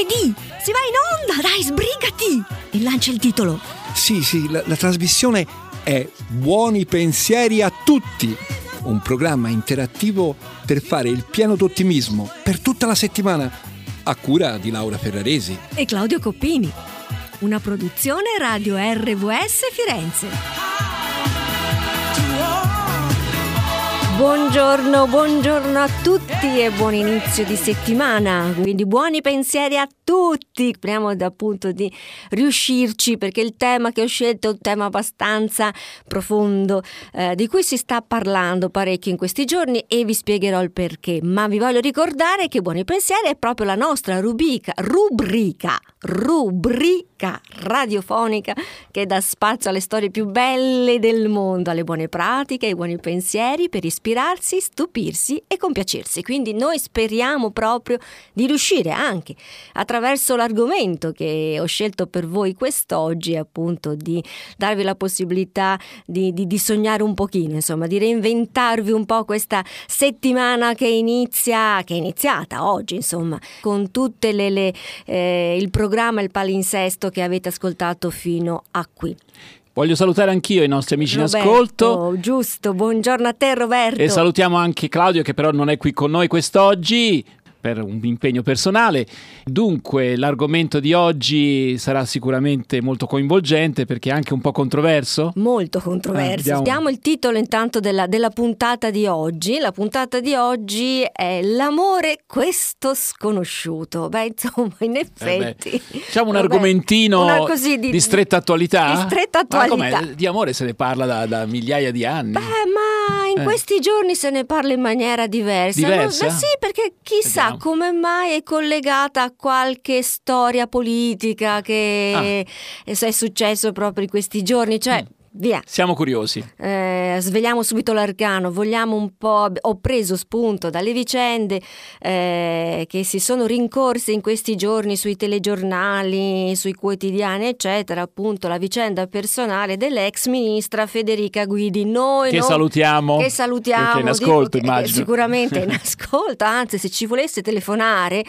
lunedì! Si va in onda, dai, sbrigati! E lancia il titolo. Sì, sì, la, la trasmissione è Buoni pensieri a tutti, un programma interattivo per fare il pieno d'ottimismo per tutta la settimana, a cura di Laura Ferraresi. E Claudio Coppini. Una produzione Radio RVS Firenze. Buongiorno, buongiorno a tutti e buon inizio di settimana. Quindi buoni pensieri a tutti. Speriamo appunto di riuscirci perché il tema che ho scelto è un tema abbastanza profondo eh, di cui si sta parlando parecchio in questi giorni e vi spiegherò il perché. Ma vi voglio ricordare che Buoni pensieri è proprio la nostra rubrica, rubrica, rubrica radiofonica che dà spazio alle storie più belle del mondo, alle buone pratiche, ai buoni pensieri per ispirare ispirarsi, stupirsi e compiacersi. Quindi noi speriamo proprio di riuscire anche attraverso l'argomento che ho scelto per voi quest'oggi, appunto di darvi la possibilità di, di, di sognare un pochino, insomma, di reinventarvi un po' questa settimana che inizia, che è iniziata oggi, insomma, con le eh, il programma, il palinsesto che avete ascoltato fino a qui. Voglio salutare anch'io i nostri amici Roberto, in ascolto. Giusto, buongiorno a te Roberto. E salutiamo anche Claudio che però non è qui con noi quest'oggi per un impegno personale. Dunque, l'argomento di oggi sarà sicuramente molto coinvolgente perché è anche un po' controverso. Molto controverso. Eh, Diamo il titolo intanto della, della, puntata di oggi. La puntata di oggi è L'amore questo sconosciuto. Beh, insomma, in effetti. Eh diciamo un vabbè, argomentino di, di, stretta attualità. Di stretta attualità. Di amore se ne parla da, da migliaia di anni. Beh, ma in eh. questi giorni se ne parla in maniera diversa. Diversa? Ma, sì, perché chissà Vediamo. come mai è collegata a qualche storia politica che ah. è successo proprio in questi giorni. Cioè, mm. Via. Siamo curiosi. Eh, svegliamo subito l'arcano, vogliamo un po'. Ho preso spunto dalle vicende eh, che si sono rincorse in questi giorni sui telegiornali, sui quotidiani, eccetera. Appunto, la vicenda personale dell'ex ministra Federica Guidi. Noi che non, salutiamo. Che salutiamo. Che in ascolto, dico, immagino. Sicuramente in ascolto, anzi, se ci volesse telefonare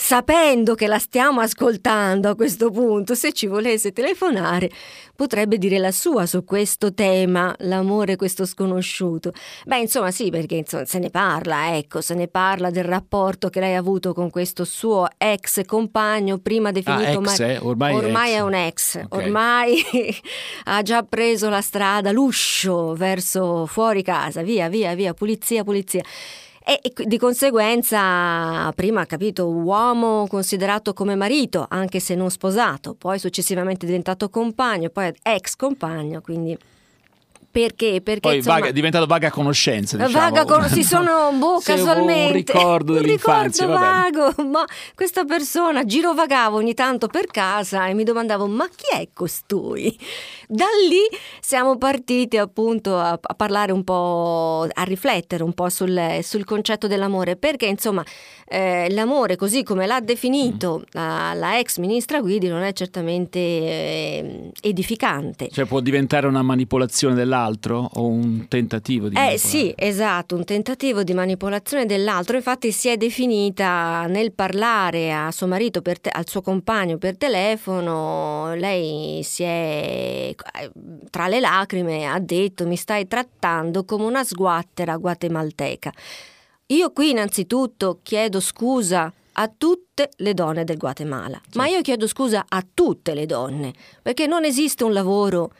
sapendo che la stiamo ascoltando a questo punto, se ci volesse telefonare, potrebbe dire la sua su questo tema, l'amore questo sconosciuto. Beh, insomma, sì, perché insomma, se ne parla, ecco, se ne parla del rapporto che lei ha avuto con questo suo ex compagno, prima definito ah, ex, eh? ormai, ormai ex. è un ex, okay. ormai ha già preso la strada, l'uscio verso fuori casa, via, via, via, pulizia, pulizia. E di conseguenza, prima capito, uomo considerato come marito, anche se non sposato, poi successivamente diventato compagno, poi ex compagno, quindi perché? Perché Poi insomma, vaga, è diventato vaga conoscenza. Diciamo. Vaga con- si sono boh, casualmente. Un ricordo dell'infanzia. Un ricordo vago, ma questa persona girovagavo ogni tanto per casa e mi domandavo: ma chi è costui? Da lì siamo partiti appunto a, a parlare un po', a riflettere un po' sul, sul concetto dell'amore, perché insomma eh, l'amore così come l'ha definito mm. la, la, ex ministra Guidi non è certamente eh, edificante. Cioè può diventare una manipolazione dell'altro o un tentativo di... Eh sì, esatto, un tentativo di manipolazione dell'altro. Infatti si è definita nel parlare a suo marito, te- al suo compagno per telefono, lei si è tra le lacrime ha detto mi stai trattando come una sguattera guatemalteca. Io qui innanzitutto chiedo scusa a tutte le donne del Guatemala, sì. ma io chiedo scusa a tutte le donne, perché non esiste un lavoro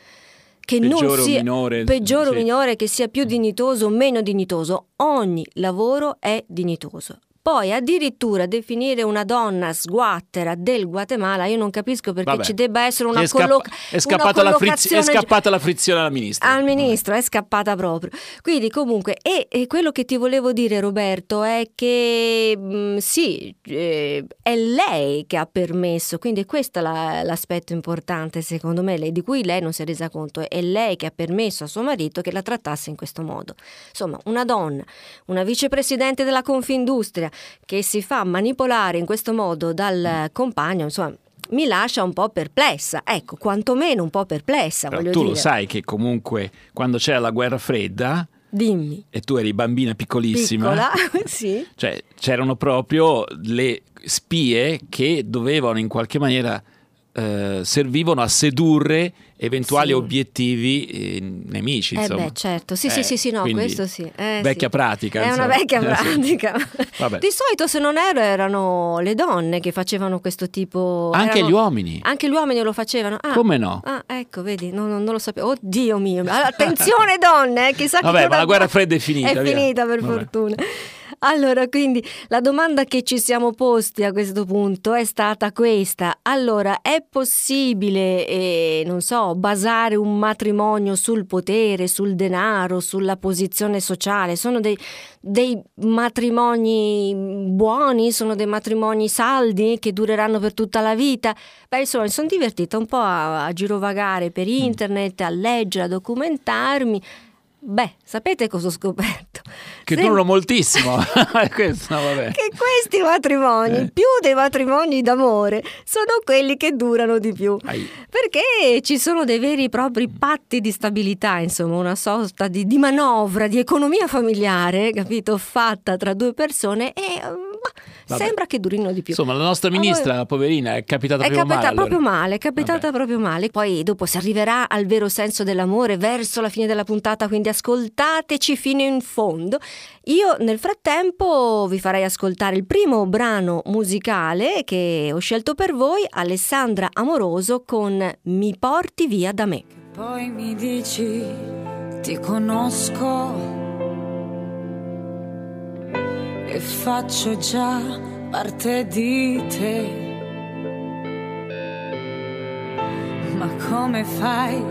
che peggiore non sia minore, peggiore o sì. minore, che sia più dignitoso o meno dignitoso. Ogni lavoro è dignitoso. Poi addirittura definire una donna sguattera del Guatemala, io non capisco perché Vabbè. ci debba essere una, colloc- è, scappata una la friz- è scappata la frizione alla ministra. Al ministro Vabbè. è scappata proprio. Quindi comunque, e, e, quello che ti volevo dire Roberto è che mh, mm, sì, eh, è lei che ha permesso, quindi questo è la, l'aspetto importante secondo me, lei, di cui lei non si è resa conto, è lei che ha permesso a suo marito che la trattasse in questo modo. Insomma, una donna, una vicepresidente della Confindustria che si fa manipolare in questo modo dal compagno, insomma, mi lascia un po' perplessa, ecco, quantomeno un po' perplessa. Voglio tu dire. lo sai che comunque quando c'era la guerra fredda Dimmi. e tu eri bambina piccolissima. Piccola, sì. Cioè, c'erano proprio le spie che dovevano in qualche maniera eh, servivano a sedurre eventuali Sì. obiettivi eh, nemici. Eh Insomma. beh, certo, sì, sì, Eh, sì, sì, no, quindi questo sì. Eh, vecchia sì. pratica. È una insomma. vecchia Eh, sì. pratica. Di solito, se non ero, erano le donne che facevano questo tipo. Anche erano- gli uomini. Anche gli uomini lo facevano. Ah, Come no? Ah, ecco, vedi, non, non- non lo sapevo. Oddio mio. Allora, attenzione, donne, eh, chissà che Vabbè, ma la guerra fredda è finita, È via. finita, per Vabbè. fortuna. Allora, quindi la domanda che ci siamo posti a questo punto è stata questa. Allora, è possibile, eh, non so, basare un matrimonio sul potere, sul denaro, sulla posizione sociale? Sono dei, dei matrimoni buoni? Sono dei matrimoni saldi che dureranno per tutta la vita? Beh, insomma, mi sono divertita un po' a, a girovagare per Mm. internet, a leggere, a documentarmi. Beh, sapete cosa ho scoperto? Che Se- durano moltissimo. Questo, no, che questi matrimoni, Eh. più dei matrimoni d'amore, sono quelli che durano di più. Ai. Perché ci sono dei veri e propri patti di stabilità, insomma, una sorta di, di manovra, di economia familiare, capito? Fatta tra due persone e Vabbè. sembra che durino di più. Insomma, la nostra Allora- ministra, poverina, è capitata È proprio capitata male. allora. proprio male, è capitata Vabbè. proprio male. Poi dopo si arriverà al vero senso dell'amore verso la fine della puntata, quindi ascoltateci fino in fondo. Io nel frattempo vi farei ascoltare il primo brano musicale che ho scelto per voi, Alessandra Amoroso con Mi porti via da me. Poi mi dici, ti conosco e faccio già parte di te. Ma come fai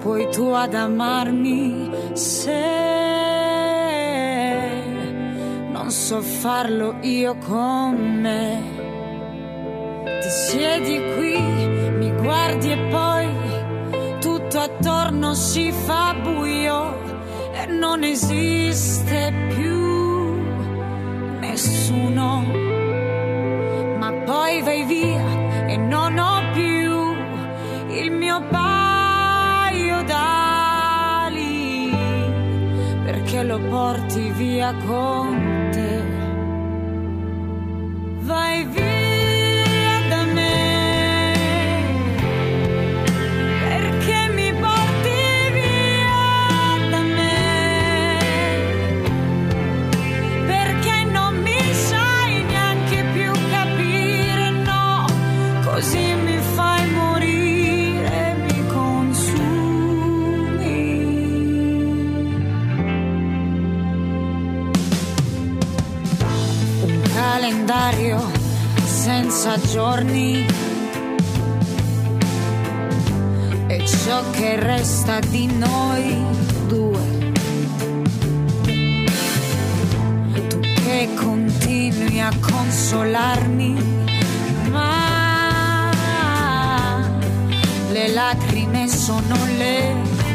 poi tu ad amarmi se non so farlo io con me? Ti siedi qui, mi guardi e poi tutto attorno si fa buio e non esiste più nessuno. Ma poi vai via e non ho più il mio paio d'ali perché lo porti via con te. Vai via senza giorni e ciò che resta di noi due. Tu che continui a consolarmi, ma le lacrime sono le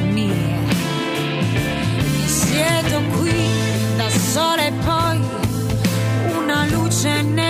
mie. Mi siedo qui da sola e poi una luce nella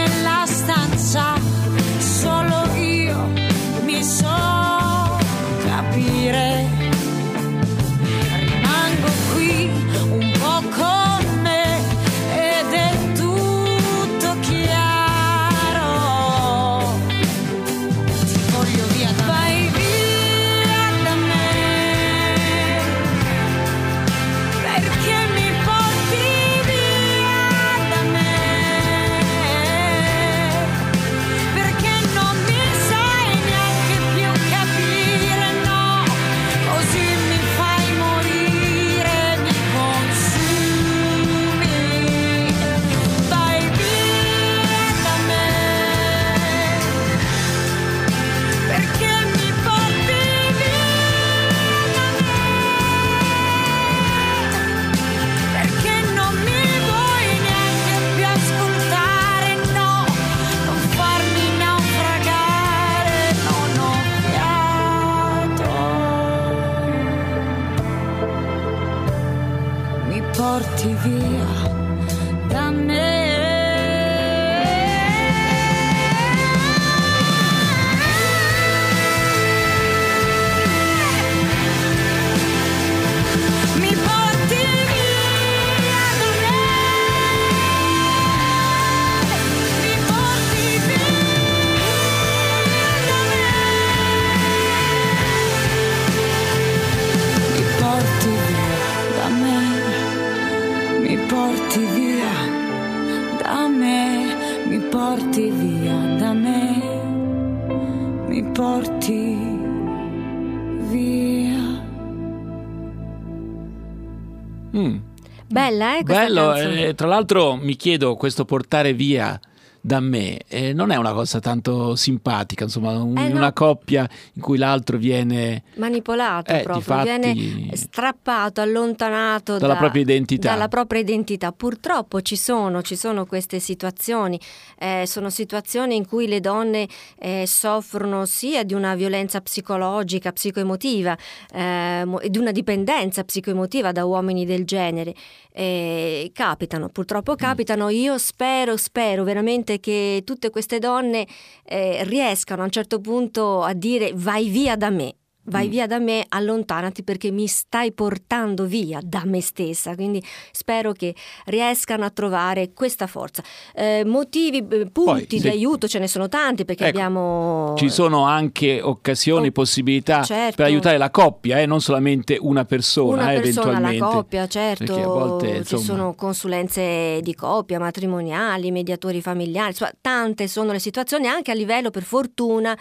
eh? Bello, eh, tra l'altro mi chiedo questo portare via da me eh, non è una cosa tanto simpatica, insomma, un- Eh, no. una coppia in cui l'altro viene manipolato Eh, proprio, difatti- viene strappato, allontanato Dalla da- propria identità. dalla propria identità. Purtroppo ci sono, ci sono queste situazioni, eh, sono situazioni in cui le donne eh, soffrono sia di una violenza psicologica, psicoemotiva, eh, e di una dipendenza psicoemotiva da uomini del genere. Eh, capitano, purtroppo capitano. Io spero, spero veramente che tutte queste donne eh, riescano a un certo punto a dire vai via da me. Vai Mm. via da me, allontanati perché mi stai portando via da me stessa. Quindi spero che riescano a trovare questa forza. Eh, motivi, eh, punti Poi, di sì. aiuto ce ne sono tanti perché Ecco, abbiamo. Ci sono anche occasioni, Oh, possibilità certo. per aiutare la coppia, eh, non solamente una persona, una eh, persona eventualmente. coppia, certo, Perché a volte, ci insomma, sono consulenze di coppia, matrimoniali, mediatori familiari, insomma, tante sono le situazioni anche a livello per fortuna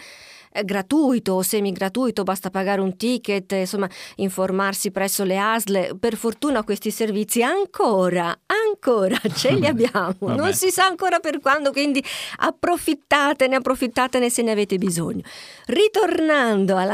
gratuito o semi gratuito, basta pagare un ticket, eh, insomma, informarsi presso le ASL. Per fortuna questi servizi ancora, ancora ce li abbiamo. Non si sa ancora per quando, quindi approfittatene, approfittatene se ne avete bisogno. Ritornando al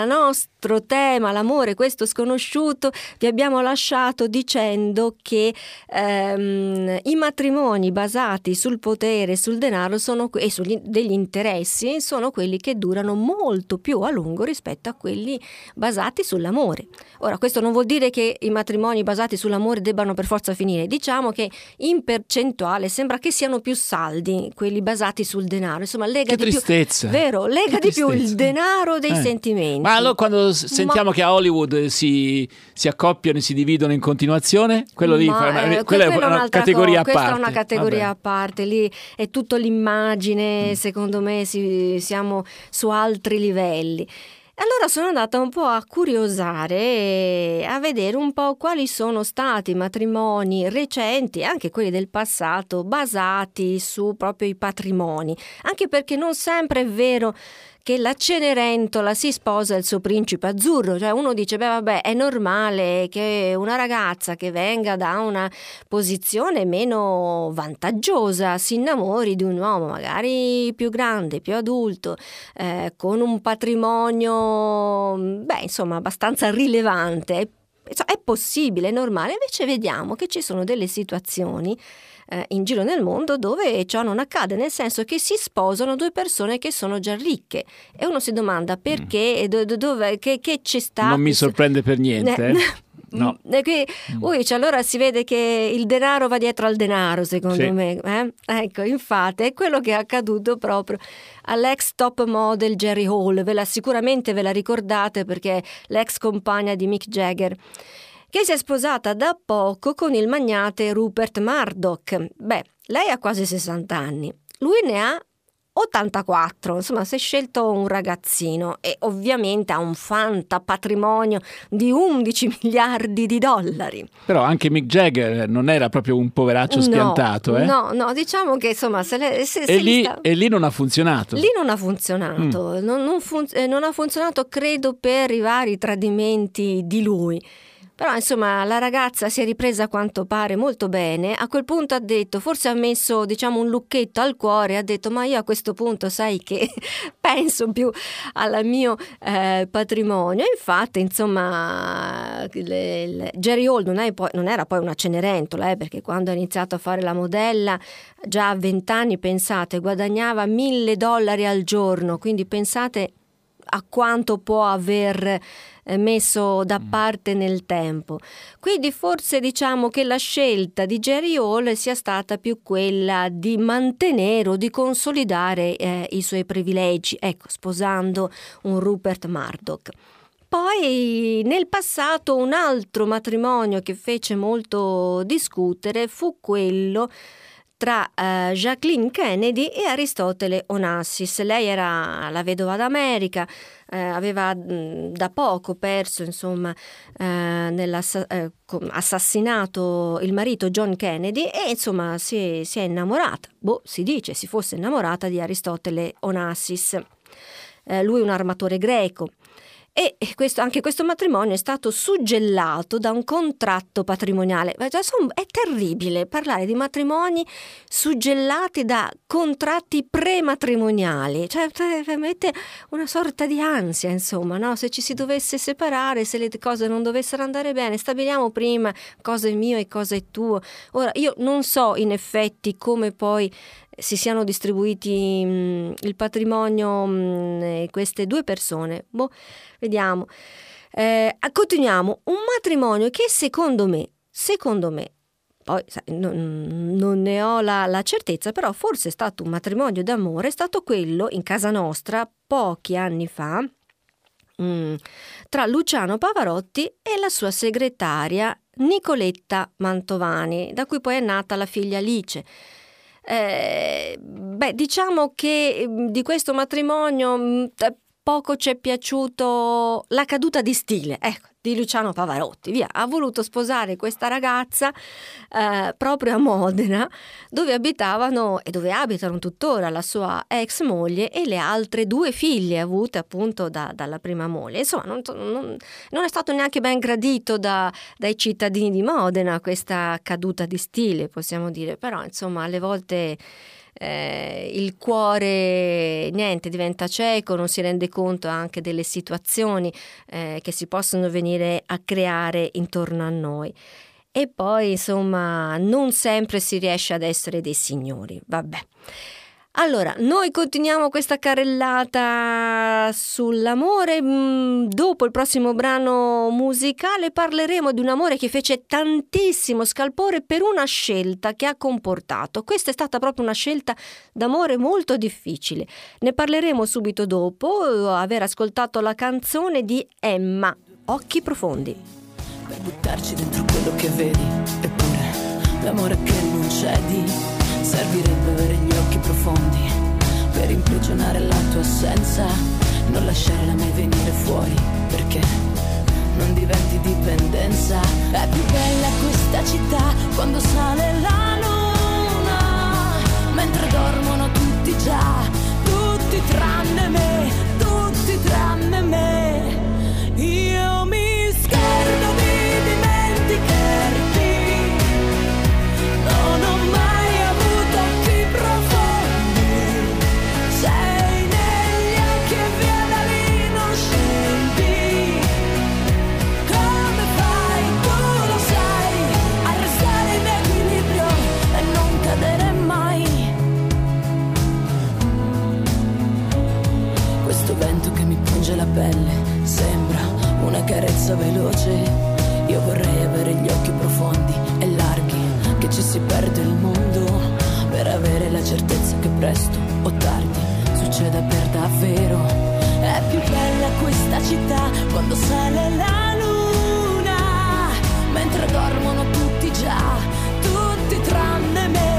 nostro tema, l'amore, questo sconosciuto, vi abbiamo lasciato dicendo che ehm, i matrimoni basati sul potere, sul denaro sono, e sugli degli interessi sono quelli che durano molto più a lungo rispetto a quelli basati sull'amore. Ora, questo non vuol dire che i matrimoni basati sull'amore debbano per forza finire, diciamo che in percentuale sembra che siano più saldi quelli basati sul denaro, insomma lega Che di più tristezza. Vero, lega Che di più il tristezza. denaro dei Eh. sentimenti. Ma allora quando sentiamo che a Hollywood si, si accoppiano e si dividono in continuazione, quello lì Ma, una- eh, quella è una categoria co- a parte. Questa è una categoria Vabbè. a parte, lì è tutto l'immagine, Mm. secondo me si- siamo su altri livelli. Allora sono andata un po' a curiosare e a vedere un po' quali sono stati i matrimoni recenti, anche quelli del passato, basati su proprio i patrimoni, anche perché non sempre è vero che la Cenerentola si sposa il suo principe azzurro, cioè uno dice beh vabbè è normale che una ragazza che venga da una posizione meno vantaggiosa si innamori di un uomo magari più grande, più adulto, eh, con un patrimonio beh insomma abbastanza rilevante. È possibile, è normale, invece vediamo che ci sono delle situazioni eh, in giro nel mondo dove ciò non accade, nel senso che si sposano due persone che sono già ricche e uno si domanda perché e do- do- dove, che, che c'è stato. Mm. Non mi sorprende per niente. Eh. No. Qui, Mm. ui, cioè, allora si vede che il denaro va dietro al denaro, secondo Sì. me. eh? Ecco, infatti, è quello che è accaduto proprio all'ex top model Jerry Hall. Ve la, sicuramente ve la ricordate perché è l'ex compagna di Mick Jagger che si è sposata da poco con il magnate Rupert Murdoch. Beh, lei ha quasi 60 anni, lui ne ha 84, insomma si è scelto un ragazzino e ovviamente ha un fanta patrimonio di 11 miliardi di dollari. Però anche Mick Jagger non era proprio un poveraccio spiantato. no, eh. no, no, diciamo che insomma se, le, se, se E, lì, sta- e lì non ha funzionato. Lì non ha funzionato, non, non fun- eh, non ha funzionato credo per i vari tradimenti di lui. Però insomma la ragazza si è ripresa a quanto pare molto bene, a quel punto ha detto, forse ha messo diciamo un lucchetto al cuore, ha detto ma io a questo punto sai che penso più al mio eh, patrimonio. Infatti insomma le- le- Jerry Hall non, non era poi una cenerentola, eh, perché quando ha iniziato a fare la modella già a 20 anni, pensate, guadagnava mille dollari al giorno, quindi pensate a quanto può aver eh, messo da parte nel tempo. Quindi forse diciamo che la scelta di Jerry Hall sia stata più quella di mantenere o di consolidare eh, i suoi privilegi, ecco, sposando un Rupert Murdoch. Poi nel passato un altro matrimonio che fece molto discutere fu quello tra eh, Jacqueline Kennedy e Aristotele Onassis. Lei era la vedova d'America, eh, aveva mh, da poco perso, insomma, eh, eh, assassinato il marito John Kennedy e insomma si, si è innamorata, boh, si dice si fosse innamorata di Aristotele Onassis. eh, lui un armatore greco. E questo- anche questo matrimonio è stato suggellato da un contratto patrimoniale. È terribile parlare di matrimoni suggellati da contratti prematrimoniali. Cioè, te- mette una sorta di ansia, insomma, no? Se ci si dovesse separare, se le cose non dovessero andare bene, stabiliamo prima cosa è mio e cosa è tuo. Ora, io non so in effetti come poi si siano distribuiti mh, il patrimonio mh, eh, queste due persone. Boh, vediamo. Eh, continuiamo. Un matrimonio che secondo me, secondo me, poi sai, non, non ne ho la, la certezza, però forse è stato un matrimonio d'amore, è stato quello in casa nostra pochi anni fa mm, tra Luciano Pavarotti e la sua segretaria Nicoletta Mantovani, da cui poi è nata la figlia Alice. Eh, beh, diciamo che mm, di questo matrimonio mm, t- poco ci è piaciuto la caduta di stile, ecco, di Luciano Pavarotti. Via, ha voluto sposare questa ragazza eh, proprio a Modena, dove abitavano e dove abitano tuttora la sua ex moglie e le altre due figlie avute appunto da- dalla prima moglie. Insomma, non, non- non è stato neanche ben gradito da- dai cittadini di Modena questa caduta di stile, possiamo dire, però insomma alle volte eh, il cuore niente diventa cieco, non si rende conto anche delle situazioni eh, che si possono venire a creare intorno a noi. E poi, insomma, non sempre si riesce ad essere dei signori. Vabbè. Allora, noi continuiamo questa carrellata sull'amore. Mm, Dopo il prossimo brano musicale parleremo di un amore che fece tantissimo scalpore per una scelta che ha comportato. Questa è stata proprio una scelta d'amore molto difficile. Ne parleremo subito dopo aver ascoltato la canzone di Emma, Occhi profondi. per buttarci dentro quello che vedi. Eppure l'amore che non cedi servirebbe avere gli occhi profondi per imprigionare la tua assenza, non lasciarla mai venire fuori perché non diventi dipendenza. È più bella questa città quando sale la luna, mentre dormono tutti già, tutti tranne me, tutti tranne me. Carezza veloce. Io vorrei avere gli occhi profondi e larghi, che ci si perde il mondo per avere la certezza che presto o tardi succeda per davvero. È più bella questa città quando sale la luna, mentre dormono tutti già, tutti tranne me.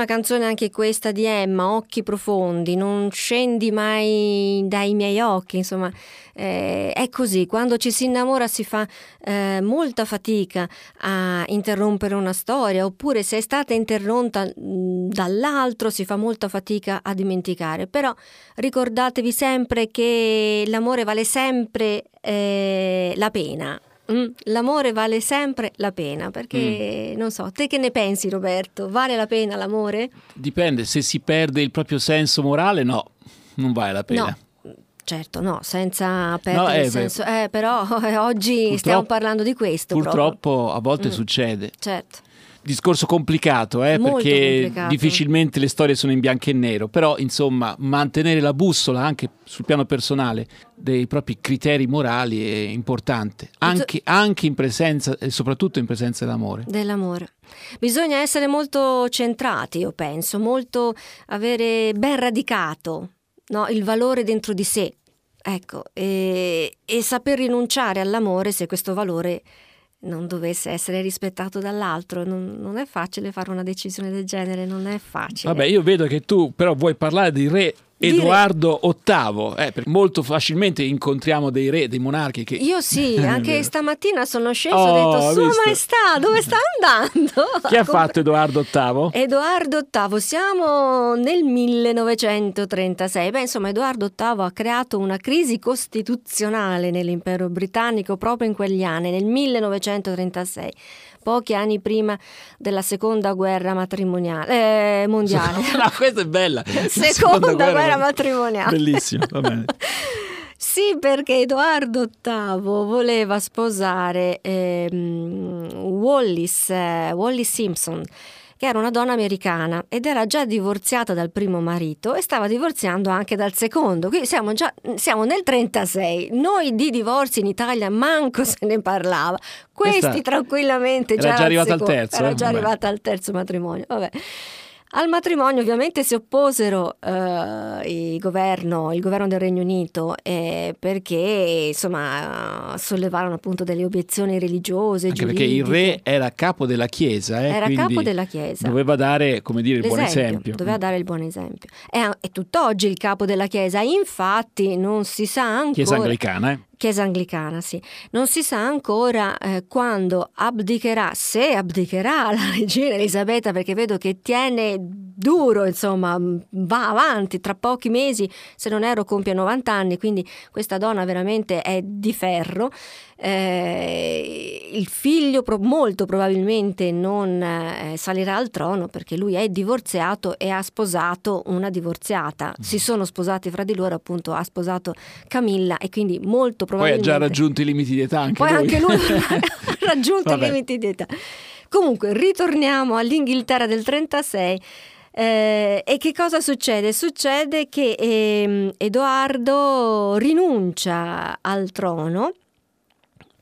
Bellissima canzone anche questa di Emma, Occhi profondi, non scendi mai dai miei occhi, insomma, eh, è così, quando ci si innamora si fa eh, molta fatica a interrompere una storia, oppure se è stata interrotta mh, dall'altro si fa molta fatica a dimenticare, però ricordatevi sempre che l'amore vale sempre eh, la pena. Mm, L'amore vale sempre la pena perché non so, te che ne pensi Roberto? Vale la pena l'amore? Dipende, se si perde il proprio senso morale, no, non vale la pena. No, certo, no, senza perdere No, eh, il senso. Eh, però eh, oggi stiamo parlando di questo. proprio. Purtroppo a volte Mm. succede. Certo. Discorso complicato, eh, Molto perché complicato. difficilmente le storie sono in bianco e nero, però insomma mantenere la bussola anche sul piano personale dei propri criteri morali è importante, anche, anche in presenza e soprattutto in presenza dell'amore. Dell'amore. Bisogna essere molto centrati, io penso, molto avere ben radicato no, il valore dentro di sé. Ecco, e, e saper rinunciare all'amore se questo valore non dovesse essere rispettato dall'altro. Non, non è facile fare una decisione del genere, non è facile. Vabbè, io vedo che tu però vuoi parlare di re. Edoardo VIII, eh, perché molto facilmente incontriamo dei re, dei monarchi che... Io sì, anche stamattina sono sceso Oh, e ho hai detto, Sua visto? Maestà, dove sta andando? Chi ha fatto Edoardo VIII? Edoardo VIII, siamo nel 1936. Beh, insomma, Edoardo VIII ha creato una crisi costituzionale nell'impero britannico proprio in quegli anni, nel 1936, pochi anni prima della seconda guerra matrimoniale, eh, mondiale. No, questa è bella. La Seconda, guerra, matrimoniale. Bellissimo, va bene. Sì, perché Edoardo VIII voleva sposare ehm, Wallis, eh, Wallis Simpson, che era una donna americana ed era già divorziata dal primo marito e stava divorziando anche dal secondo. Quindi siamo già siamo nel 36. Noi di divorzi in Italia manco se ne parlava. Questi Questa tranquillamente era già già arrivata al terzo, Era eh? già Vabbè. arrivata al terzo matrimonio. Vabbè. Al matrimonio ovviamente si opposero eh, il, governo, il governo del Regno Unito eh, perché insomma sollevarono appunto delle obiezioni religiose, Anche perché il giuridiche. re era capo della chiesa, eh, Era capo della Chiesa. Doveva dare, come dire, il buon esempio. Doveva dare il buon esempio. È, è tutt'oggi il capo della Chiesa, infatti non si sa ancora... Chiesa anglicana, eh? Chiesa anglicana, sì. Non si sa ancora eh, quando abdicherà, se abdicherà la regina Elisabetta, perché vedo che tiene duro, insomma, va avanti, tra pochi mesi, se non ero, compie 90 anni, quindi questa donna veramente è di ferro. Eh, il figlio pro- molto probabilmente non eh, salirà al trono perché lui è divorziato e ha sposato una divorziata. Si sono sposati fra di loro, appunto, ha sposato Camilla e quindi molto Poi ha probabilmente già raggiunto i limiti di età anche poi lui. anche lui ha raggiunto Vabbè. i limiti di età. Comunque, ritorniamo all'Inghilterra del 36. Eh, e che cosa succede? Succede che ehm, Edoardo rinuncia al trono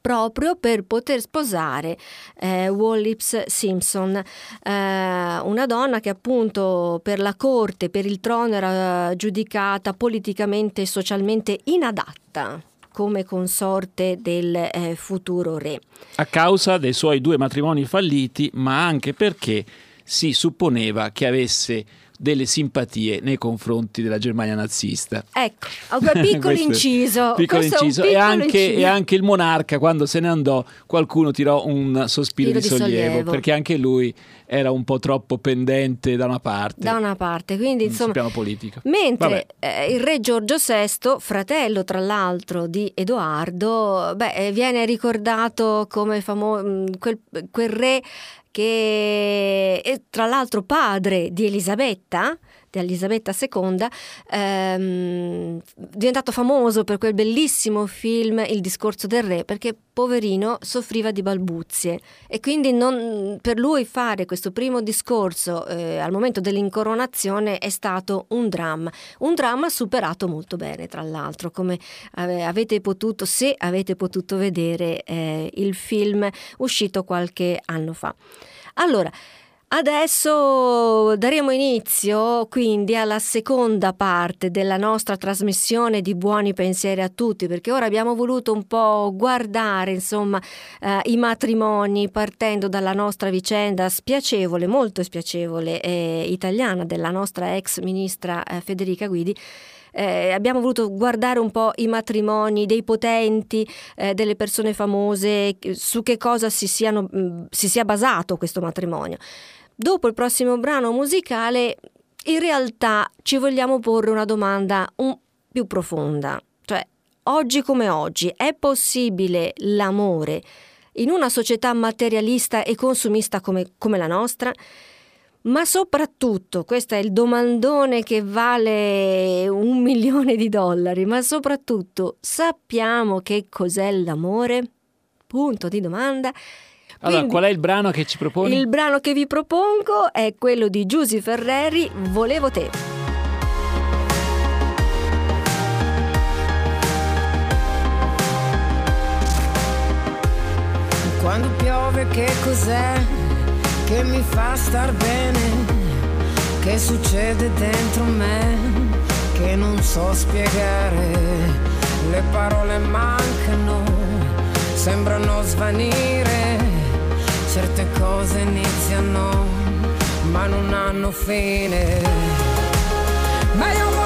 proprio per poter sposare eh, Wallis Simpson, eh, una donna che appunto per la corte, per il trono era giudicata politicamente e socialmente inadatta come consorte del eh, futuro re. a causa dei suoi due matrimoni falliti, ma anche perché si supponeva che avesse delle simpatie nei confronti della Germania nazista. Ecco, piccolo Questo- inciso. piccolo inciso. E, piccolo anche, inciso. e anche il monarca, quando se ne andò, qualcuno tirò un sospiro di di sollievo, sollievo. perché anche lui era un po' troppo pendente da una parte. da una parte, quindi sul insomma piano politico. Mentre eh, il re Giorgio VI, fratello tra l'altro di Edoardo, beh, eh, viene ricordato come famo- mh, quel, quel re che è tra l'altro padre di Elisabetta, di Elisabetta II, ehm, diventato famoso per quel bellissimo film Il discorso del re, perché poverino soffriva di balbuzie e quindi non- per lui fare questo primo discorso eh, al momento dell'incoronazione è stato un dramma, un dramma superato molto bene tra l'altro, come ave- avete potuto, se avete potuto vedere eh, il film uscito qualche anno fa. Allora, Adesso daremo inizio quindi alla seconda parte della nostra trasmissione di buoni pensieri a tutti, perché ora abbiamo voluto un po' guardare, insomma, eh, i matrimoni partendo dalla nostra vicenda spiacevole, molto spiacevole eh, italiana della nostra ex ministra eh, Federica Guidi. Eh, abbiamo voluto guardare un po' i matrimoni dei potenti, eh, delle persone famose, su che cosa si, siano, mh, si sia basato questo matrimonio. Dopo il prossimo brano musicale, in realtà ci vogliamo porre una domanda un più profonda, cioè oggi come oggi è possibile l'amore in una società materialista e consumista come, come la nostra? Ma soprattutto, questo è il domandone che vale un milione di dollari, ma soprattutto sappiamo che cos'è l'amore? Punto di domanda. Allora, Quindi, qual è il brano che ci proponi? Il brano che vi propongo è quello di Giusy Ferreri, Volevo te. Quando piove che cos'è che mi fa star bene? Che succede dentro me che non so spiegare? Le parole mancano, sembrano svanire, certe cose iniziano ma non hanno fine. Ma io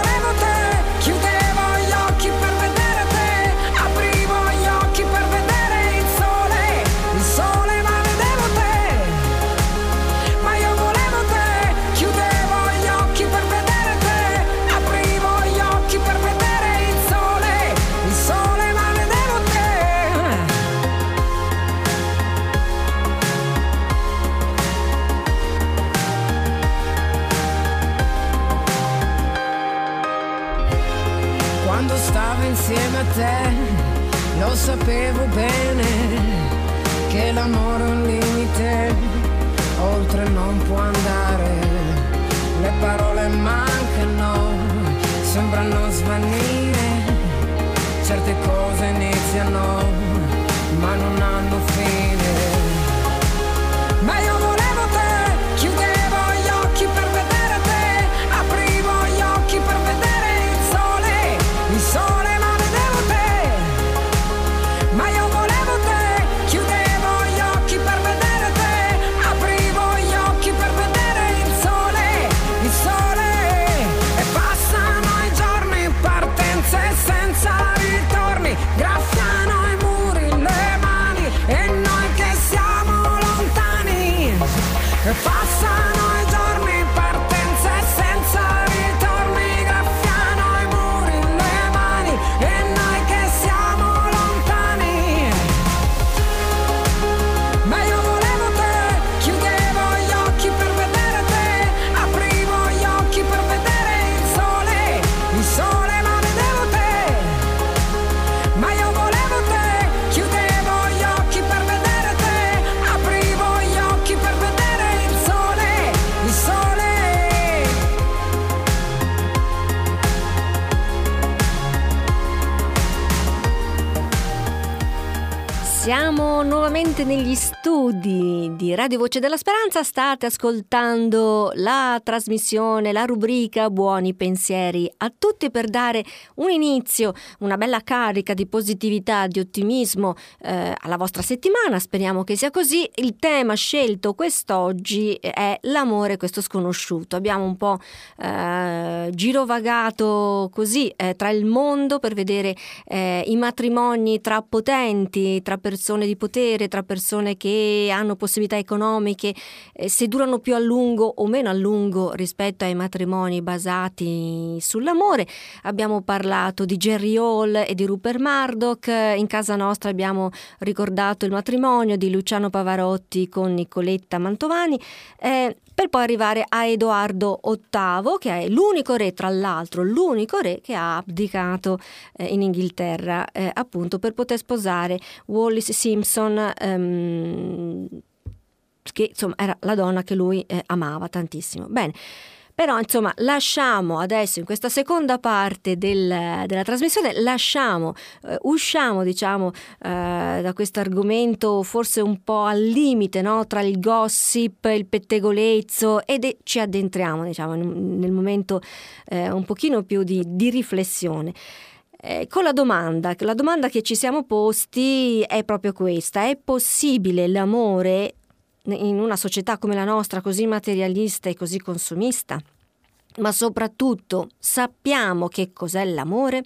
nuovamente negli studi di Radio Voce della Speranza, state ascoltando la trasmissione, la rubrica Buoni pensieri a tutti per dare un inizio, una bella carica di positività, di ottimismo eh, alla vostra settimana, speriamo che sia così. Il tema scelto quest'oggi è l'amore, questo sconosciuto. Abbiamo un po' eh, girovagato così eh, tra il mondo per vedere eh, i matrimoni tra potenti, tra persone di potere, tra persone che hanno possibilità economiche, eh, se durano più a lungo o meno a lungo rispetto ai matrimoni basati sull'amore. Abbiamo parlato di Jerry Hall e di Rupert Murdoch, in casa nostra abbiamo ricordato il matrimonio di Luciano Pavarotti con Nicoletta Mantovani. eh, per poi arrivare a Edoardo VIII, che è l'unico re, tra l'altro, l'unico re che ha abdicato eh, in Inghilterra, eh, appunto per poter sposare Wallis Simpson, ehm, che insomma era la donna che lui eh, amava tantissimo. Bene. Però insomma lasciamo adesso in questa seconda parte del- della trasmissione, lasciamo, eh, usciamo diciamo eh, da questo argomento forse un po' al limite no? tra il gossip, il pettegolezzo ed ci addentriamo diciamo nel momento eh, un pochino più di, di riflessione. Eh, con la domanda, la domanda che ci siamo posti è proprio questa, è possibile l'amore in una società come la nostra, così materialista e così consumista? Ma soprattutto sappiamo che cos'è l'amore?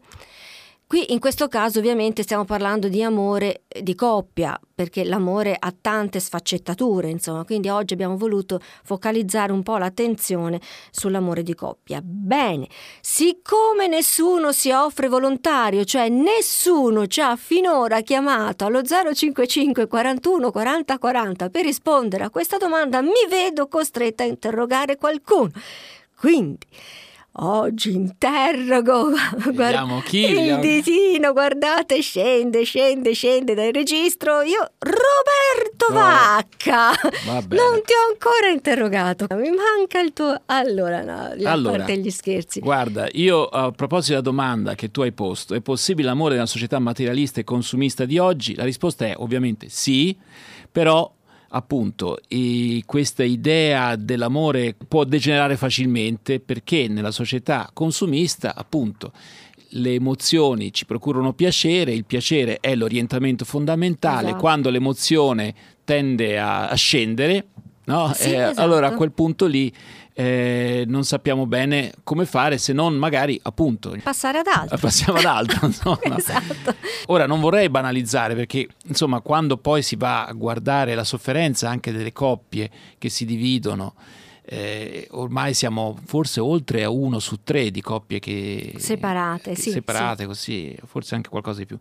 Qui in questo caso ovviamente stiamo parlando di amore di coppia, perché l'amore ha tante sfaccettature, insomma, quindi oggi abbiamo voluto focalizzare un po' l'attenzione sull'amore di coppia. Bene, siccome nessuno si offre volontario, cioè nessuno ci ha finora chiamato allo 055 41 40 40 per rispondere a questa domanda, mi vedo costretta a interrogare qualcuno. Quindi Oggi interrogo Vediamo chi, il ditino, guardate, scende, scende, scende dal registro. Io, Roberto Oh, Vacca, non ti ho ancora interrogato. Mi manca il tuo. Allora, no, Allora, parte gli scherzi. Guarda, io a proposito della domanda che tu hai posto, è possibile l'amore nella società materialista e consumista di oggi? La risposta è ovviamente sì, però appunto questa idea dell'amore può degenerare facilmente perché nella società consumista appunto le emozioni ci procurano piacere, il piacere è l'orientamento fondamentale, Esatto. quando l'emozione tende a, a scendere, no? Sì, Eh, esatto. allora a quel punto lì eh, non sappiamo bene come fare se non magari appunto Passare ad altro. passiamo ad altro esatto. ora non vorrei banalizzare perché insomma quando poi si va a guardare la sofferenza anche delle coppie che si dividono eh, ormai siamo forse oltre a uno su tre di coppie che Separate, che sì, separate così forse anche qualcosa di più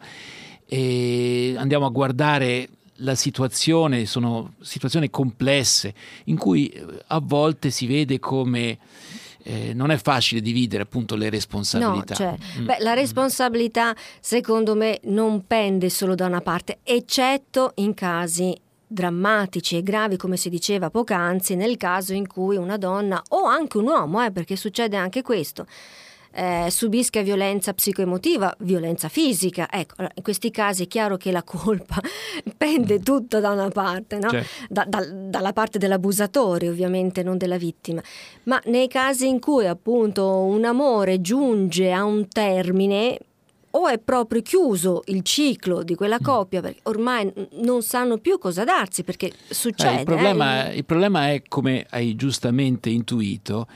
e andiamo a guardare la situazione, sono situazioni complesse in cui eh, a volte si vede come eh, non è facile dividere appunto le No, responsabilità. cioè, Mm. beh, la responsabilità secondo me non pende solo da una parte, eccetto in casi drammatici e gravi, come si diceva poc'anzi, nel caso in cui una donna o anche un uomo, eh, perché succede anche questo, eh, subisca violenza psicoemotiva, violenza fisica. Ecco, in questi casi è chiaro che la colpa pende tutta da una parte, no? Certo. Da- da- dalla parte dell'abusatore, ovviamente, non della vittima. Ma nei casi in cui appunto un amore giunge a un termine o è proprio chiuso il ciclo di quella coppia perché ormai non sanno più cosa darsi perché succede. Eh, il, problema, eh, il problema è, come hai giustamente intuito,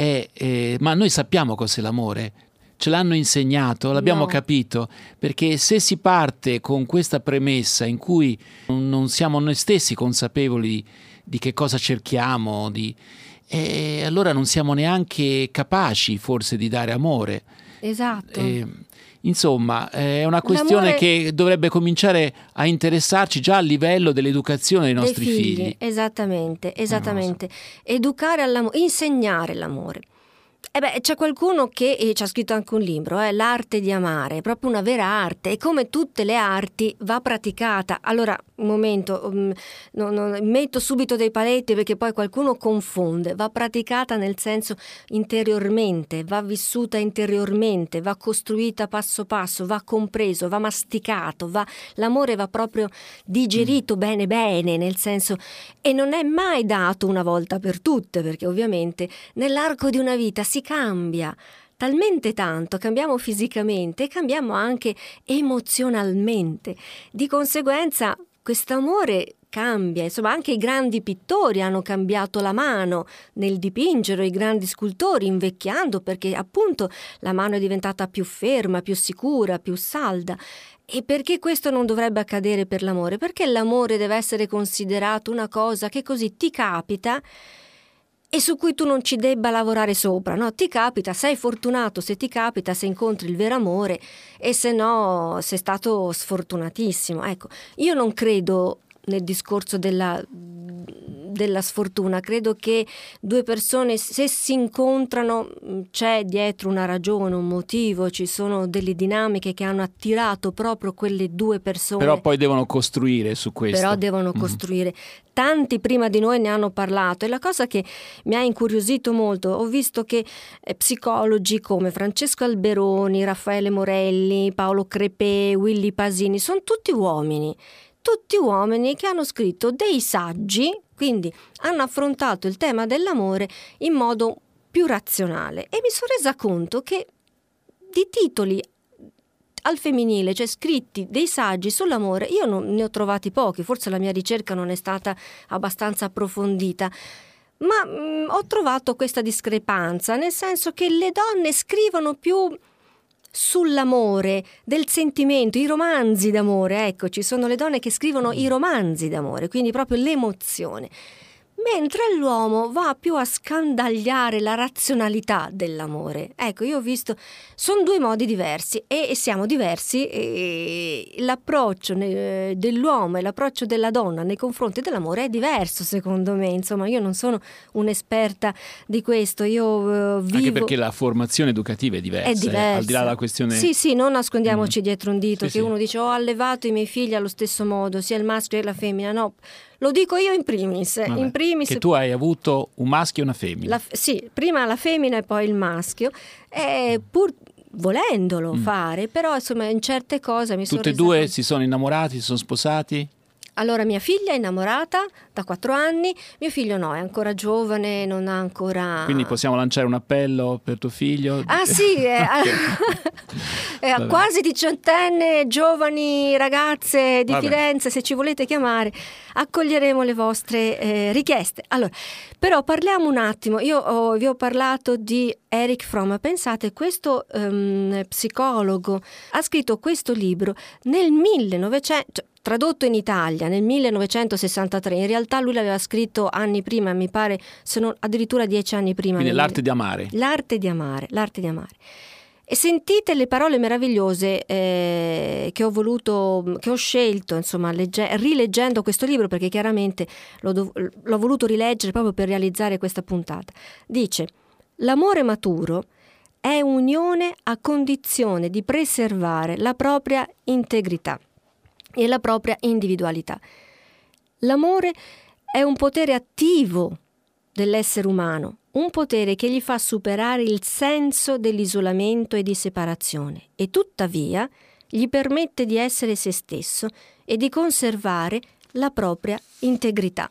è, eh, ma noi sappiamo cos'è l'amore, ce l'hanno insegnato, l'abbiamo No. capito, perché se si parte con questa premessa in cui non siamo noi stessi consapevoli di che cosa cerchiamo, di, eh, allora non siamo neanche capaci forse di dare amore. Esatto. Eh, insomma, è una questione L'amore- che dovrebbe cominciare a interessarci già a livello dell'educazione dei Dei nostri figli. Esattamente, esattamente. Educare all'amore, insegnare l'amore. E beh, c'è qualcuno che eh, ci ha scritto anche un libro, eh, L'arte di amare, è proprio una vera arte e come tutte le arti va praticata. Allora, un momento, um, no- no- metto subito dei paletti perché poi qualcuno confonde, va praticata nel senso interiormente, va vissuta interiormente, va costruita passo passo, va compreso, va masticato, va- l'amore va proprio digerito bene bene, nel senso e non è mai dato una volta per tutte, perché ovviamente nell'arco di una vita si cambia talmente tanto, cambiamo fisicamente e cambiamo anche emozionalmente. Di conseguenza quest'amore cambia, insomma anche i grandi pittori hanno cambiato la mano nel dipingere, i grandi scultori invecchiando perché appunto la mano è diventata più ferma, più sicura, più salda. E perché questo non dovrebbe accadere per l'amore? Perché l'amore deve essere considerato una cosa che così ti capita e su cui tu non ci debba lavorare sopra, no? Ti capita, sei fortunato se ti capita, se incontri il vero amore e se no sei stato sfortunatissimo. Ecco, io non credo nel discorso della, della sfortuna. Credo che due persone, se si incontrano, mh, c'è dietro una ragione, un motivo, ci sono delle dinamiche che hanno attirato proprio quelle due persone. Però poi devono costruire su questo. Però devono Mhm. costruire. Tanti prima di noi ne hanno parlato e la cosa che mi ha incuriosito molto, ho visto che eh, psicologi come Francesco Alberoni, Raffaele Morelli, Paolo Crepè, Willy Pasini, sono tutti uomini, tutti uomini che hanno scritto dei saggi, quindi hanno affrontato il tema dell'amore in modo più razionale. E mi sono resa conto che di titoli al femminile, cioè scritti dei saggi sull'amore, io non, ne ho trovati pochi, forse la mia ricerca non è stata abbastanza approfondita, ma mm, ho trovato questa discrepanza, nel senso che le donne scrivono più sull'amore, del sentimento, i romanzi d'amore, ecco, ci sono le donne che scrivono i romanzi d'amore, quindi proprio l'emozione. Mentre l'uomo va più a scandagliare la razionalità dell'amore. Ecco, io ho visto, sono due modi diversi e, siamo diversi e l'approccio dell'uomo e l'approccio della donna nei confronti dell'amore è diverso secondo me. Insomma, io non sono un'esperta di questo, io eh, vivo... Anche perché la formazione educativa è diversa, È eh, diversa. al di là della questione... Sì, sì, non nascondiamoci Mm. dietro un dito Sì, che sì. uno dice ho allevato i miei figli allo stesso modo, sia il maschio che la femmina. No, lo dico io in primis. Vabbè, in primis Che tu hai avuto un maschio e una femmina. la- sì, prima la femmina e poi il maschio. E pur volendolo fare, però insomma in certe cose mi sono Mm. Tutte e due si sono innamorati, si sono sposati? Allora, mia figlia è innamorata da quattro anni, mio figlio no, è ancora giovane, non ha ancora... Quindi possiamo lanciare un appello per tuo figlio? Ah sì, è, è Vabbè. quasi diciottenne, giovani ragazze di Vabbè. Firenze, se ci volete chiamare, accoglieremo le vostre eh, richieste. Allora, però parliamo un attimo, io ho- vi ho parlato di Eric Fromm, pensate, questo ehm, psicologo ha scritto questo libro nel 1900... cioè, Tradotto in Italia nel 1963, in realtà lui l'aveva scritto anni prima, mi pare, se non addirittura dieci anni prima. Quindi nel- l'arte di amare. L'arte di amare, l'arte di amare. E sentite le parole meravigliose eh, che ho voluto, che ho scelto, insomma, legge- rileggendo questo libro, perché chiaramente l'ho, dov- l'ho voluto rileggere proprio per realizzare questa puntata. Dice: L'amore maturo è unione a condizione di preservare la propria integrità e la propria individualità. L'amore è un potere attivo dell'essere umano, un potere che gli fa superare il senso dell'isolamento e di separazione e tuttavia gli permette di essere se stesso e di conservare la propria integrità.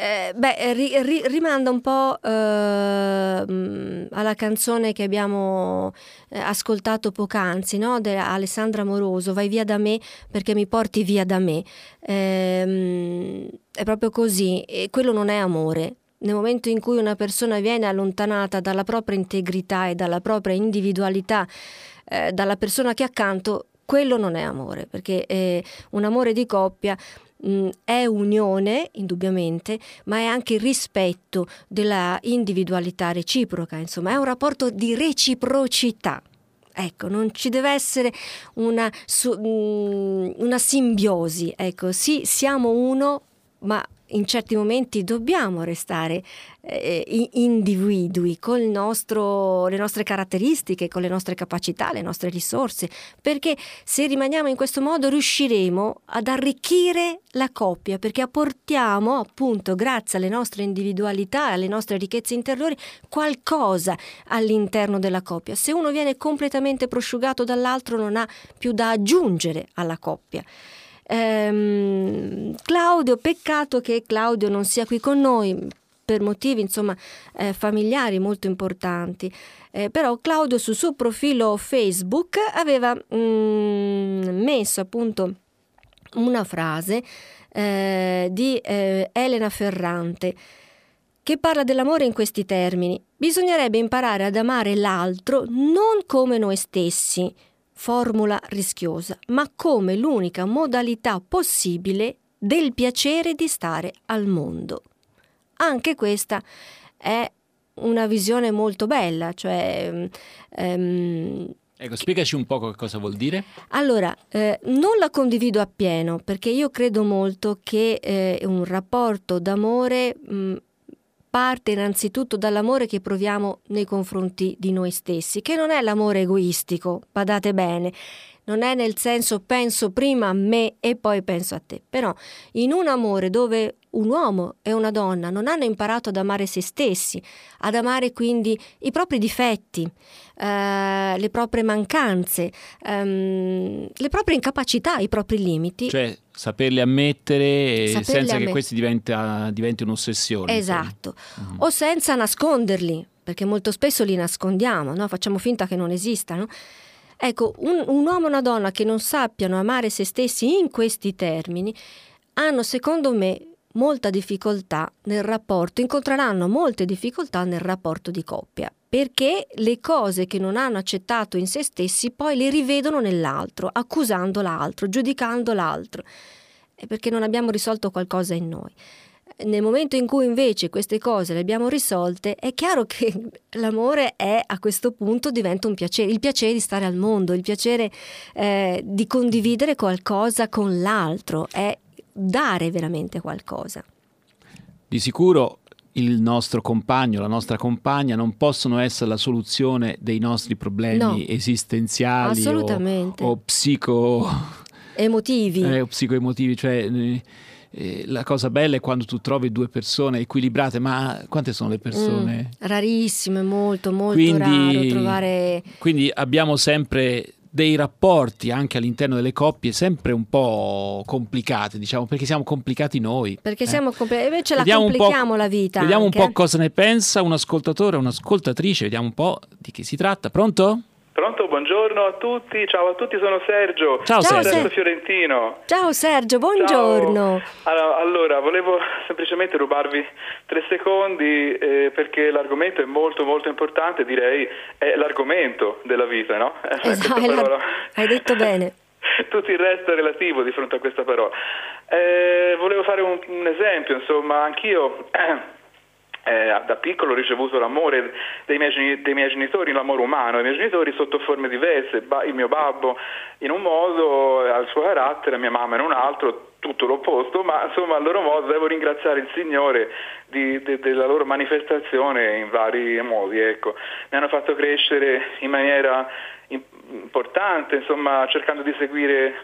Eh, beh, ri- ri- rimanda un po' ehm, alla canzone che abbiamo eh, ascoltato poc'anzi, no? di Alessandra Moroso, Vai via da me perché mi porti via da me. Ehm, è proprio così, e quello non è amore. Nel momento in cui una persona viene allontanata dalla propria integrità e dalla propria individualità, eh, dalla persona che è accanto, quello non è amore, perché eh, un amore di coppia mh, è unione, indubbiamente, ma è anche rispetto della individualità reciproca, insomma, è un rapporto di reciprocità. Ecco, non ci deve essere una, su- mh, una simbiosi, ecco, sì, siamo uno, ma in certi momenti dobbiamo restare eh, individui con nostro- le nostre caratteristiche, con le nostre capacità, le nostre risorse, perché se rimaniamo in questo modo riusciremo ad arricchire la coppia, perché apportiamo appunto grazie alle nostre individualità, alle nostre ricchezze interiori, qualcosa all'interno della coppia. Se uno viene completamente prosciugato dall'altro non ha più da aggiungere alla coppia. Ehm, Claudio, peccato che Claudio non sia qui con noi per motivi insomma eh, familiari molto importanti. Eh, però Claudio sul suo profilo Facebook aveva mm, messo appunto una frase eh, di eh, Elena Ferrante che parla dell'amore in questi termini. Bisognerebbe imparare ad amare l'altro non come noi stessi, formula rischiosa, ma come l'unica modalità possibile del piacere di stare al mondo. Anche questa è una visione molto bella, cioè ehm, Ecco, spiegaci un po' che cosa vuol dire. Allora, eh, non la condivido appieno perché io credo molto che eh, un rapporto d'amore mh, parte innanzitutto dall'amore che proviamo nei confronti di noi stessi, che non è l'amore egoistico, badate bene, non è nel senso penso prima a me e poi penso a te, però in un amore dove un uomo e una donna non hanno imparato ad amare se stessi, ad amare quindi i propri difetti, eh, le proprie mancanze, ehm, le proprie incapacità, i propri limiti. Cioè, saperli ammettere Saperli senza che ammet- questi diventa, diventi un'ossessione. Esatto, Mm. o senza nasconderli, perché molto spesso li nascondiamo, no? facciamo finta che non esistano. Ecco, un, un uomo e una donna che non sappiano amare se stessi in questi termini hanno, secondo me, molta difficoltà nel rapporto, incontreranno molte difficoltà nel rapporto di coppia, perché le cose che non hanno accettato in se stessi poi le rivedono nell'altro, accusando l'altro, giudicando l'altro, perché non abbiamo risolto qualcosa in noi. Nel momento in cui invece queste cose le abbiamo risolte, è chiaro che l'amore è a questo punto diventa un piacere, il piacere di stare al mondo, il piacere eh, di condividere qualcosa con l'altro, è dare veramente qualcosa. Di sicuro il nostro compagno, la nostra compagna non possono essere la soluzione dei nostri problemi No. esistenziali o, Assolutamente. o psico, Emotivi. eh, o psicoemotivi. Cioè, eh, eh, la cosa bella è quando tu trovi due persone equilibrate, ma quante sono le persone? Mm, rarissimo, è molto, molto Quindi- raro trovare... Quindi abbiamo sempre dei rapporti anche all'interno delle coppie sempre un po' complicati, diciamo, perché siamo complicati noi. Perché eh. siamo compl- invece la Vediamo complichiamo la vita. Vediamo anche. un po' cosa ne pensa un ascoltatore o un'ascoltatrice, vediamo un po' di chi si tratta. Pronto? Pronto, buongiorno a tutti, ciao a tutti, sono Sergio. Ciao, Ciao, Sergio. Sergio Fiorentino. Ciao Sergio, buongiorno. Ciao. Allora, volevo semplicemente rubarvi tre secondi eh, perché l'argomento è molto molto importante, direi è l'argomento della vita, no? Eh, Esatto, parola. hai detto bene. Tutto il resto è relativo di fronte a questa parola. Eh, volevo fare un, un esempio, insomma, anch'io eh, da piccolo ho ricevuto l'amore dei miei, dei miei genitori, l'amore umano, i miei genitori sotto forme diverse, il mio babbo in un modo ha il suo carattere, mia mamma in un altro, tutto l'opposto, ma insomma a loro modo devo ringraziare il Signore di- de- della loro manifestazione in vari modi, ecco. mi hanno fatto crescere in maniera im- importante, insomma cercando di seguire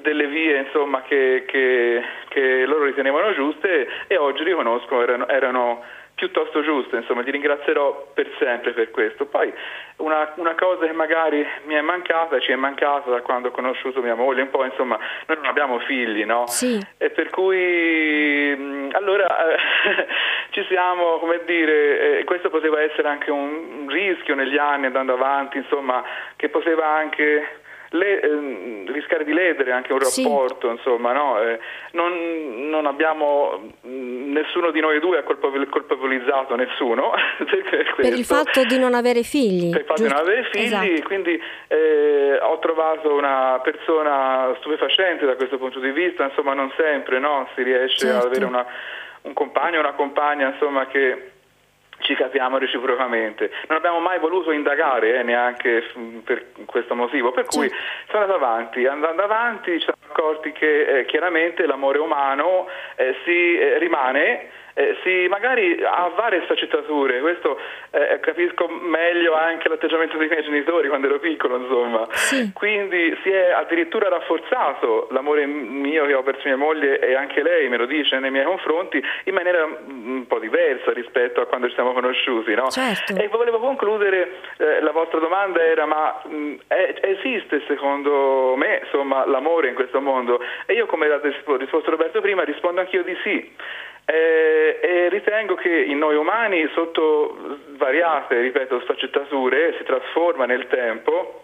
delle vie insomma, che, che- che loro ritenevano giuste e oggi riconosco erano, erano piuttosto giuste, insomma, li ringrazierò per sempre per questo. Poi una, una cosa che magari mi è mancata, ci è mancata da quando ho conosciuto mia moglie, un po' insomma, noi non abbiamo figli, no? Sì. E per cui mh, allora eh, ci siamo, come dire, eh, questo poteva essere anche un, un rischio negli anni andando avanti, insomma, che poteva anche le- ehm, rischiare di ledere anche un Sì. rapporto, insomma, no? Eh, non, non abbiamo mh, nessuno di noi due ha colpevol- colpevolizzato nessuno per, Per il fatto di non avere figli. Per il fatto di non giusto? avere figli, Esatto. quindi eh, ho trovato una persona stupefacente da questo punto di vista, insomma non sempre no? si riesce Certo. ad avere una- un compagno o una compagna insomma, che ci capiamo reciprocamente. Non abbiamo mai voluto indagare eh, neanche mm, per questo motivo, per cui Certo. sono andato avanti, andando avanti ci siamo accorti che eh, chiaramente l'amore umano eh, si eh, rimane eh, si magari ha varie sfaccettature, questo eh, capisco meglio anche l'atteggiamento dei miei genitori quando ero piccolo, insomma. Sì. Quindi si è addirittura rafforzato l'amore mio che ho verso mia moglie e anche lei me lo dice nei miei confronti in maniera un po' diversa rispetto a quando ci siamo conosciuti, no? Certo. E volevo concludere, eh, la vostra domanda era ma mh, è- esiste secondo me insomma, l'amore in questo mondo? E io come ha rispo- risposto Roberto prima rispondo anch'io di sì. Eh, e ritengo che in noi umani sotto svariate, ripeto, sfaccettature si trasforma nel tempo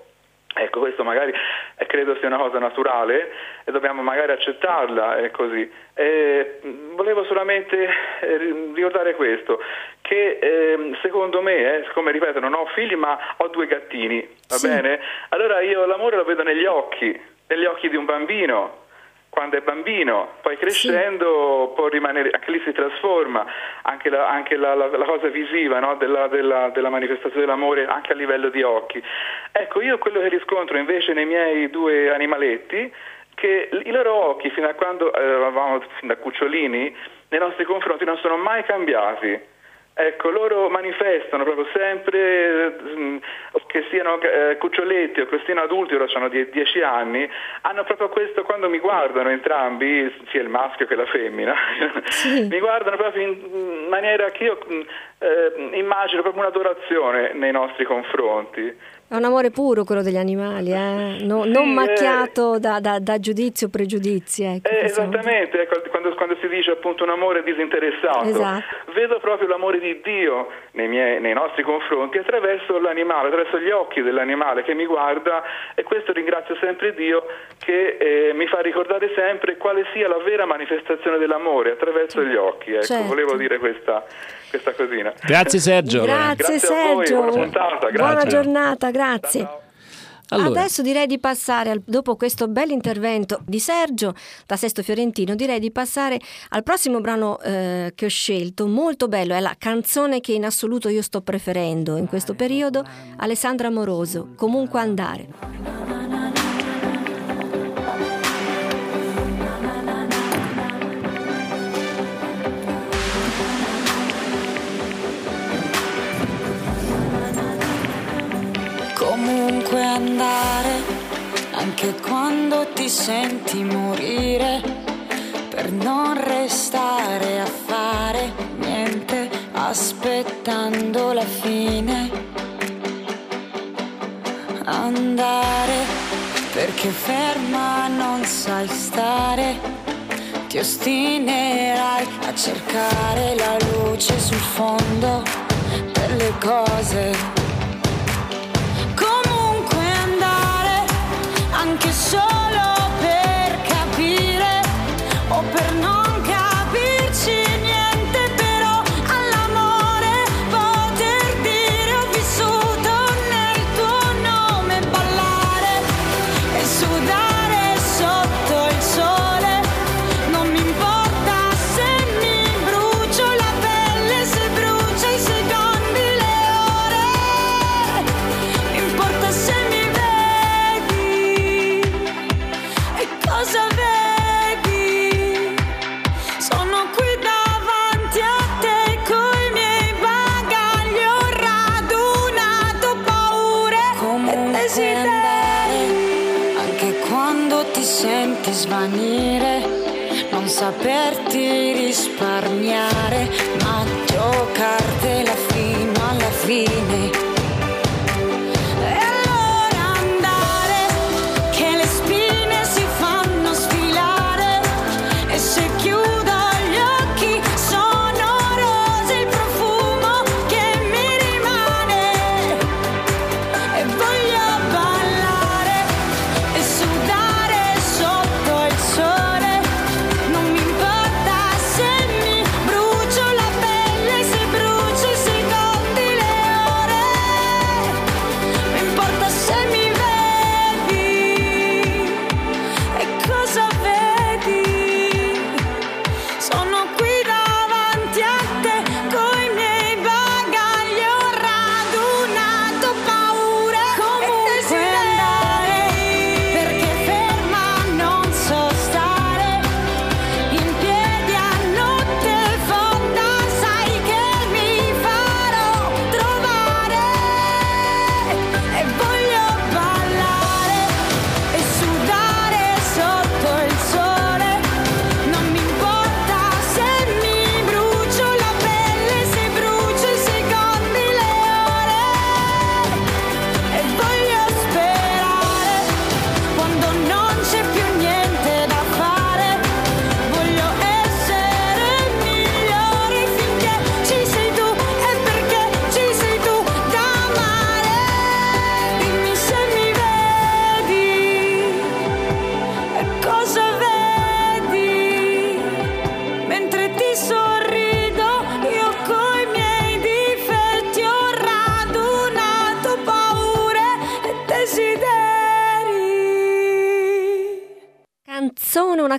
Ecco, questo magari eh, credo sia una cosa naturale e dobbiamo magari accettarla, è così. Eh, volevo solamente eh, ri- ricordare questo, che ehm, secondo me, eh, siccome ripeto non ho figli ma ho due gattini, va Sì. bene? Allora io l'amore lo vedo negli occhi, negli occhi di un bambino quando è bambino, poi crescendo può rimanere, anche lì si trasforma, anche la, anche la- la- la cosa visiva no? della, della- della manifestazione dell'amore anche a livello di occhi. Ecco, io quello che riscontro invece nei miei due animaletti, che i loro occhi fino a quando eh, eravamo fin da cucciolini nei nostri confronti non sono mai cambiati. Ecco, loro manifestano proprio sempre, mm, che siano eh, cuccioletti o che siano adulti, ora hanno 10 anni, hanno proprio questo, quando mi guardano entrambi, sia il maschio che la femmina, mi guardano proprio in maniera che io eh, immagino proprio un'adorazione nei nostri confronti. È un amore puro quello degli animali, eh? No- Sì, non eh. macchiato da, da, da giudizi o pregiudizi. Ecco, Eh, esattamente, ecco, quando, quando si dice appunto un amore disinteressato, Esatto. vedo proprio l'amore di Dio nei, miei- nei nostri confronti attraverso l'animale, attraverso gli occhi dell'animale che mi guarda e questo ringrazio sempre Dio che eh, mi fa ricordare sempre quale sia la vera manifestazione dell'amore attraverso gli occhi. Ecco, Certo. volevo dire questa, questa cosina. Grazie Sergio. Grazie, Grazie a voi, Sergio. buona puntata, Buona grazie. giornata, grazie. Ciao. Allora, Adesso direi di passare, al- dopo questo bel intervento di Sergio da Sesto Fiorentino, direi di passare al prossimo brano eh, che ho scelto, molto bello, è la canzone che in assoluto io sto preferendo in questo periodo, Alessandra Moroso, Comunque andare. Comunque andare, anche quando ti senti morire, per non restare a fare niente, aspettando la fine. Andare, perché ferma non sai stare, ti ostinerai a cercare la luce sul fondo delle cose anche solo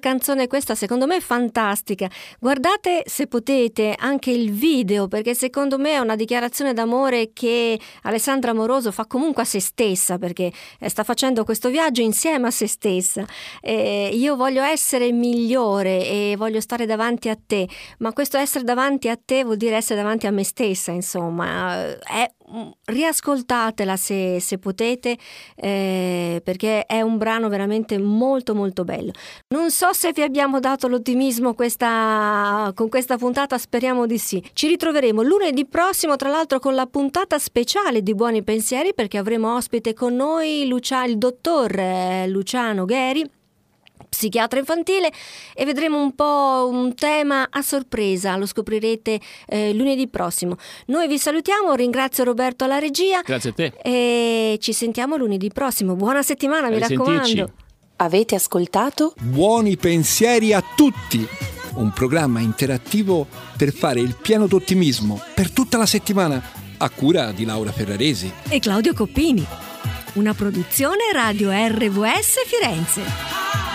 canzone questa secondo me fantastica. Guardate se potete anche il video perché secondo me è una dichiarazione d'amore che Alessandra Moroso fa comunque a se stessa perché eh, sta facendo questo viaggio insieme a se stessa. Eh, io voglio essere migliore e voglio stare davanti a te, ma questo essere davanti a te vuol dire essere davanti a me stessa, insomma. Eh, È riascoltatela se, se potete eh, perché è un brano veramente molto molto bello. Non so se vi abbiamo dato l'ottimismo questa, con questa puntata speriamo di sì. Ci ritroveremo lunedì prossimo tra l'altro con la puntata speciale di Buoni Pensieri perché avremo ospite con noi Lucia- il dottor eh, Luciano Gheri psichiatra infantile e vedremo un po' un tema a sorpresa, lo scoprirete eh, lunedì prossimo. Noi vi salutiamo, ringrazio Roberto alla regia Grazie a te. e ci sentiamo lunedì prossimo. Buona settimana, mi raccomando. Avete ascoltato? Buoni pensieri a tutti! Un programma interattivo per fare il pieno d'ottimismo per tutta la settimana a cura di Laura Ferraresi. E Claudio Coppini. Una produzione Radio RVS Firenze.